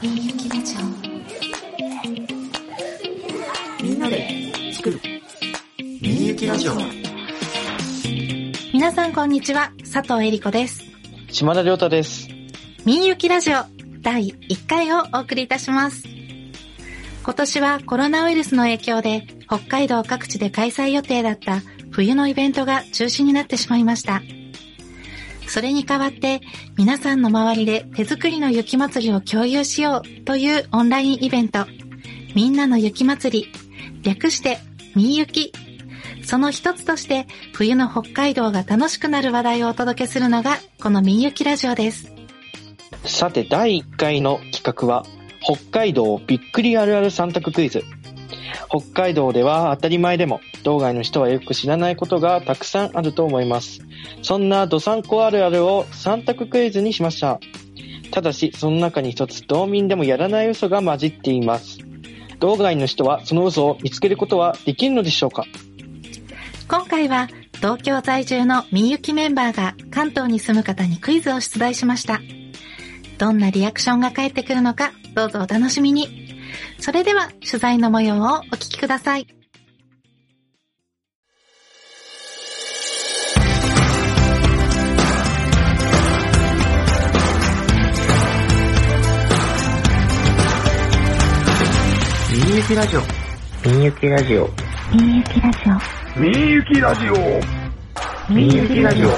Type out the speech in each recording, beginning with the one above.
みゆきラジオみんなで作る。みんゆきラジオ。皆さんこんにちは佐藤恵理子です。島田亮太です。みゆきラジオ第1回をお送りいたします。今年はコロナウイルスの影響で北海道各地で開催予定だった冬のイベントが中止になってしまいましたそれに代わって皆さんの周りで手作りの雪祭りを共有しようというオンラインイベント。みんなの雪祭り。略してみゆき。その一つとして冬の北海道が楽しくなる話題をお届けするのがこのみゆきラジオです。さて、第1回の企画は、北海道びっくりあるある3択クイズ。北海道では当たり前でも、道外の人はよく知らないことがたくさんあると思います。そんなどさんこあるあるを3択クイズにしました。ただし、その中に一つ道民でもやらない嘘が混じっています。道外の人はその嘘を見つけることはできるのでしょうか？今回は東京在住のみゆきメンバーが関東に住む方にクイズを出題しました。どんなリアクションが返ってくるのか、どうぞお楽しみに。それでは取材の模様をお聞きください。きラジオみゆきラジオ。みゆきラジオ。みんゆきラジオみんゆきラジオ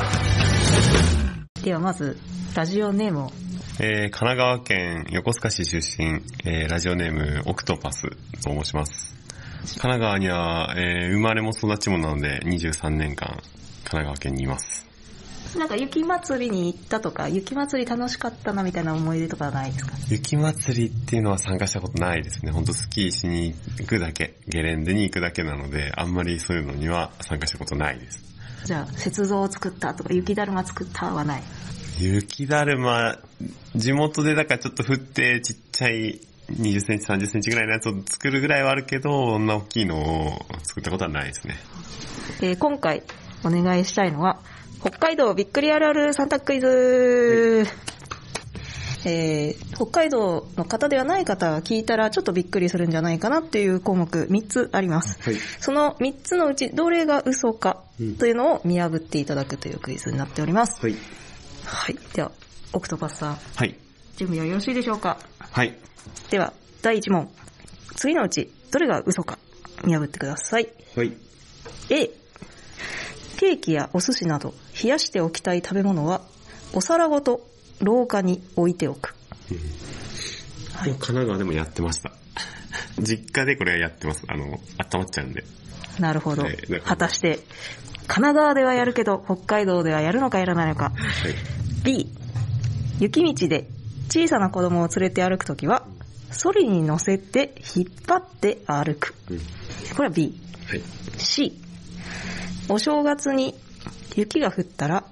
ではまず、ラジオネームを。えー、神奈川県横須賀市出身、えー、ラジオネームオクトパスと申します。神奈川には、えー、生まれも育ちもなので23年間神奈川県にいます。なんか雪祭りに行ったとか、雪祭り楽しかったなみたいな思い出とかないですか？雪祭りっていうのは参加したことないですね。ほんとスキーしに行くだけ、ゲレンデに行くだけなので、あんまりそういうのには参加したことないです。じゃあ、雪像を作ったとか、雪だるま作ったはない？雪だるま、地元でだからちょっと降ってちっちゃい20センチ、30センチぐらいのやつを作るぐらいはあるけど、こんな大きいのを作ったことはないですね。えー今回お願いしたいのは、北海道びっくりあるある3択クイズ、えー北海道の方ではない方が聞いたらちょっとびっくりするんじゃないかなっていう項目3つあります。はい。その3つのうちどれが嘘かというのを見破っていただくというクイズになっております。はい。はい。では、オクトパスさん、はい。準備はよろしいでしょうか？はい。では、第1問。次のうち、どれが嘘か見破ってください。はい。A、ケーキやお寿司など冷やしておきたい食べ物は、お皿ごと廊下に置いておく。神奈川でもやってました。実家でこれやってます。あの、温まっちゃうんで。なるほど。果たして、神奈川ではやるけど、北海道ではやるのかやらないのか。はい。B、雪道で小さな子供を連れて歩くときは、ソリに乗せて引っ張って歩く。うん。これは B。はい。C、お正月に雪が降ったら、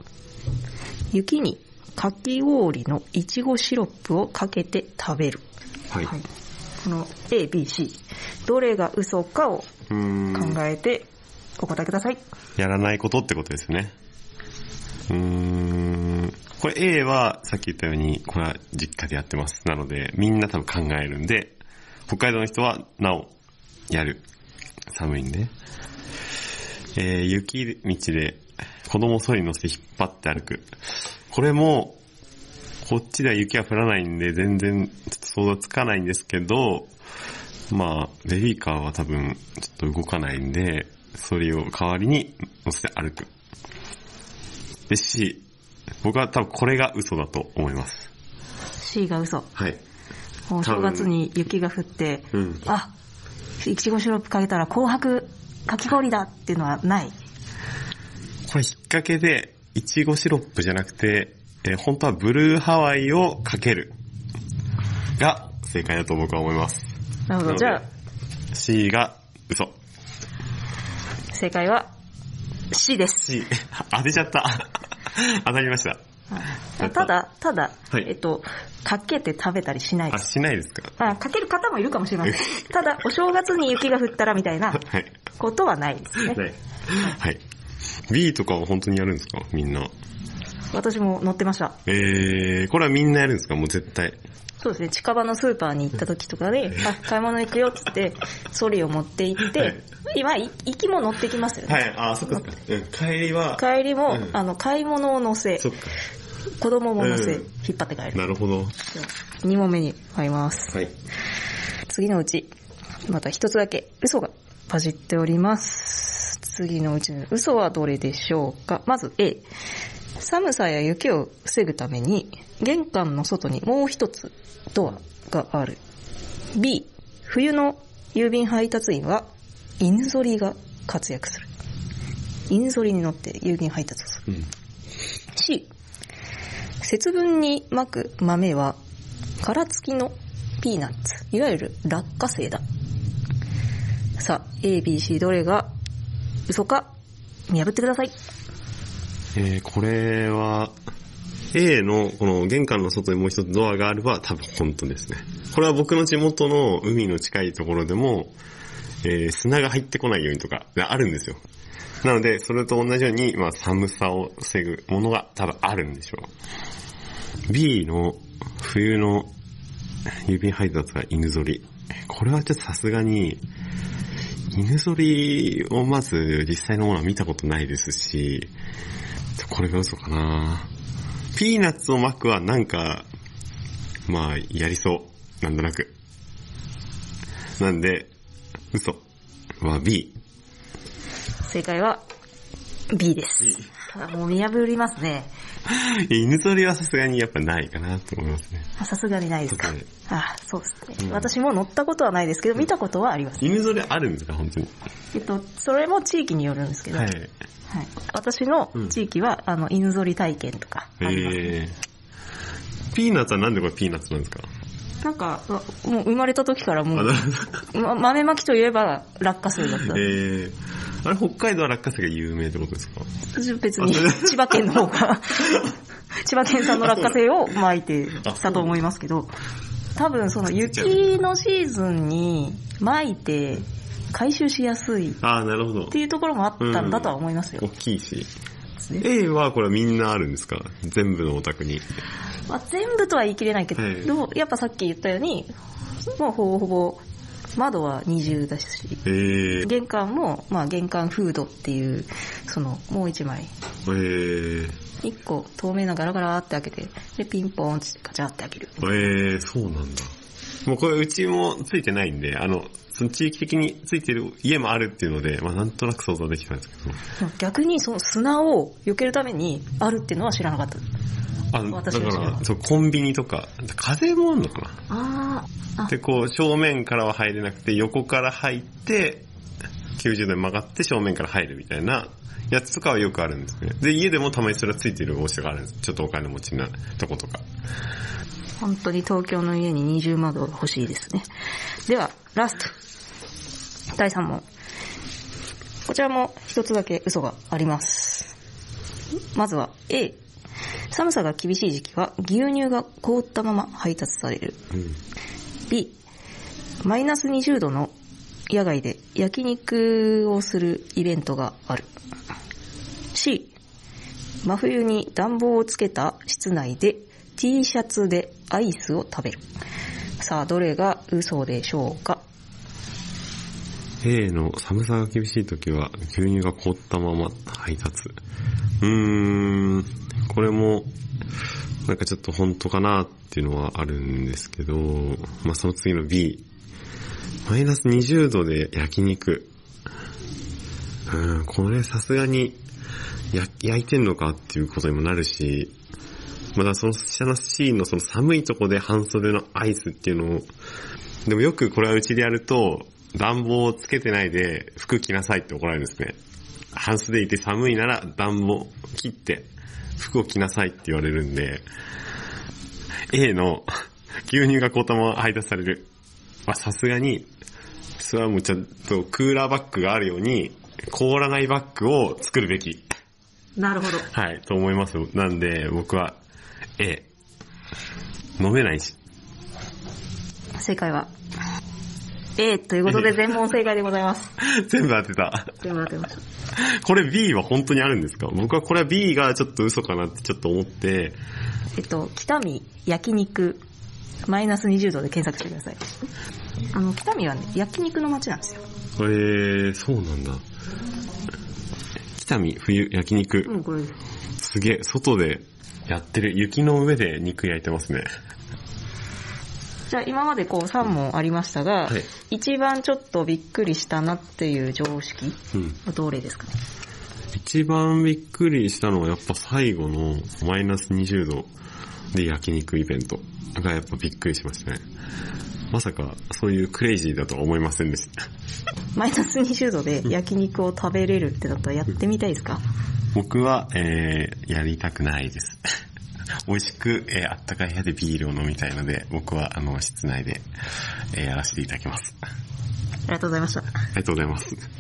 雪にかき氷のいちごシロップをかけて食べる。はい。はい。この A、B、C、どれが嘘かを。考えてお答えください。やらないことってことですね。うーん。これ A はさっき言ったように、これは実家でやってます。なので、みんな多分考えるんで、北海道の人はなお、やる。寒いんで。えー、雪道で子供をソリに乗せて引っ張って歩く。これも、こっちでは雪は降らないんで全然ちょっと想像つかないんですけど、まあ、ベビーカーは多分ちょっと動かないんで、それを代わりに乗せて歩く。で、C。僕は多分これが嘘だと思います。C が嘘。はい。お正月に雪が降って、うん。あ、いちごシロップかけたら紅白かき氷だっていうのはない？これ引っ掛けで、いちごシロップじゃなくて、えー本当はブルーハワイをかける。が正解だと僕は思います。なるほど。じゃあ、C が嘘。正解は C です。C。当てちゃった。当たりました。はいただ、ただ、はいえっと、かけて食べたりしないあ、です。しないですか？あかける方もいるかもしれません。ただ、お正月に雪が降ったらみたいな はい。ことはないですね。はい。はい。B とかは本当にやるんですか？みんな。私も乗ってました。えー、これはみんなやるんですか？もう絶対。そうですね、近場のスーパーに行った時とかで、あ、買い物行くよって言って、ソリを持って行って、はい今、い行きも乗ってきますよね。はい、あ、そっかそっか。うん、帰りは、帰りも、うんあの、買い物を乗せ。子供も乗せ、うん引っ張って帰る。なるほど。2問目に入ります。はい。次のうち、また一つだけ嘘が混じっております。次のうちの嘘はどれでしょうか？まず A。寒さや雪を防ぐために、玄関の外にもう一つドアがある。B。冬の郵便配達員は、犬ぞりが活躍する。犬ぞりに乗って郵便配達をする。うん。C。節分に巻く豆は、殻付きのピーナッツ、いわゆる落花生だ。さあ、A、B、C どれが嘘か見破ってください。えー、これは、A のこの玄関の外にもう一つドアがあれば多分本当ですね。これは僕の地元の海の近いところでも、えー、砂が入ってこないようにとかあるんですよ。なので、それと同じように、まあ、寒さを防ぐものが多分あるんでしょう。B の冬の郵便配達は犬ぞり。これはちょっとさすがに、犬ぞりをまず実際のものは見たことないですし、これが嘘かなピーナッツを巻くはなんか、まあ、やりそう。なんとなく。なんで、嘘は B。正解は B です。あもう見破りますね。犬ぞりはさすがにやっぱないかなと思いますね。あさすがにないですか？あそうですね、うん私も乗ったことはないですけど、見たことはあります。犬ぞりあるんですか？本当に。えっと、それも地域によるんですけど、はい。はい私の地域は、あの、犬ぞり体験とかあります、ね。えー。ピーナッツはなんでこれピーナッツなんですか？なんか、もう生まれた時からもあ、う。ま豆まきといえば落花生だった。えー。あれ、北海道は落花生が有名ってことですか？別に千葉県の方が、千葉県産の落花生を巻いてたと思いますけど、多分その雪のシーズンに巻いて回収しやすいっああ、なるほどて。いうところもあったんだとは思いますよ。大きいし。ね A はこれはみんなあるんですか？全部のお宅に。まあ、全部とは言い切れないけど、はいやっぱさっき言ったように、もうほぼほぼ窓は二重だし、えー。玄関も、まあ玄関フードっていう、その、もう一枚、えー。一個透明なガラガラって開けて、で、ピンポーンってガチャって開ける。えー、そうなんだ。もうこれうちもついてないんで、あの、その地域的についてる家もあるっていうので、まあなんとなく想像できたんですけど。逆にその砂を避けるためにあるっていうのは知らなかった。あ、の家はから、そう、コンビニとか、風もあんのかああ。なで、こう、正面からは入れなくて、横から入って、90度に曲がって正面から入るみたいなやつとかはよくあるんですね。で、家でもたまにそれはついてるお家があるんです。ちょっとお金持ちなとことか。本当に東京の家に二重窓が欲しいですね。では、ラスト。第3問。こちらも一つだけ嘘があります。まずは A。寒さが厳しい時期は牛乳が凍ったまま配達される。うん。B。マイナス20度の野外で焼肉をするイベントがある。C。真冬に暖房をつけた室内で T シャツでアイスを食べる。さあ、どれが嘘でしょうか？A の寒さが厳しい時は牛乳が凍ったまま配達。うーん、これも、なんかちょっと本当かなっていうのはあるんですけど、まあその次の B。マイナス20度で焼肉。うん、これさすがに、や、焼いてんのかっていうことにもなるし、またその下の C のその寒いとこで半袖のアイスっていうのを、でもよくこれはうちでやると、暖房をつけてないで服着なさいって怒られるんですね。半袖いて寒いなら暖房切って服を着なさいって言われるんで、A の牛乳がこうたまま配達される。まあさすがに、それはもうちゃんとクーラーバッグがあるように、凍らないバッグを作るべき。なるほど。はい、と思います。なんで僕は A。飲めないし。正解は？A ということで全問正解でございます。全部当てた。全部当てました。これ B は本当にあるんですか？僕はこれは B がちょっと嘘かなってちょっと思って、えっと、北見焼肉マイナス20度で検索してください。あの、北見はね、焼肉の街なんですよ。えー、そうなんだ。北見冬焼肉。うん、これ。すげえ、外でやってる。雪の上で肉焼いてますね。じゃあ今までこう3問ありましたが、はい一番ちょっとびっくりしたなっていう常識うん。はどれですかね？一番びっくりしたのはやっぱ最後のマイナス20度で焼肉イベントがやっぱびっくりしましたね。まさかそういうクレイジーだとは思いませんでした。マイナス20度で焼肉を食べれるってだったらやってみたいですか？僕は、えー、やりたくないです。美味しく、えー、あったかい部屋でビールを飲みたいので、僕は、あの、室内で、えーやらせていただきます。あありがとうございました。りがとうございます。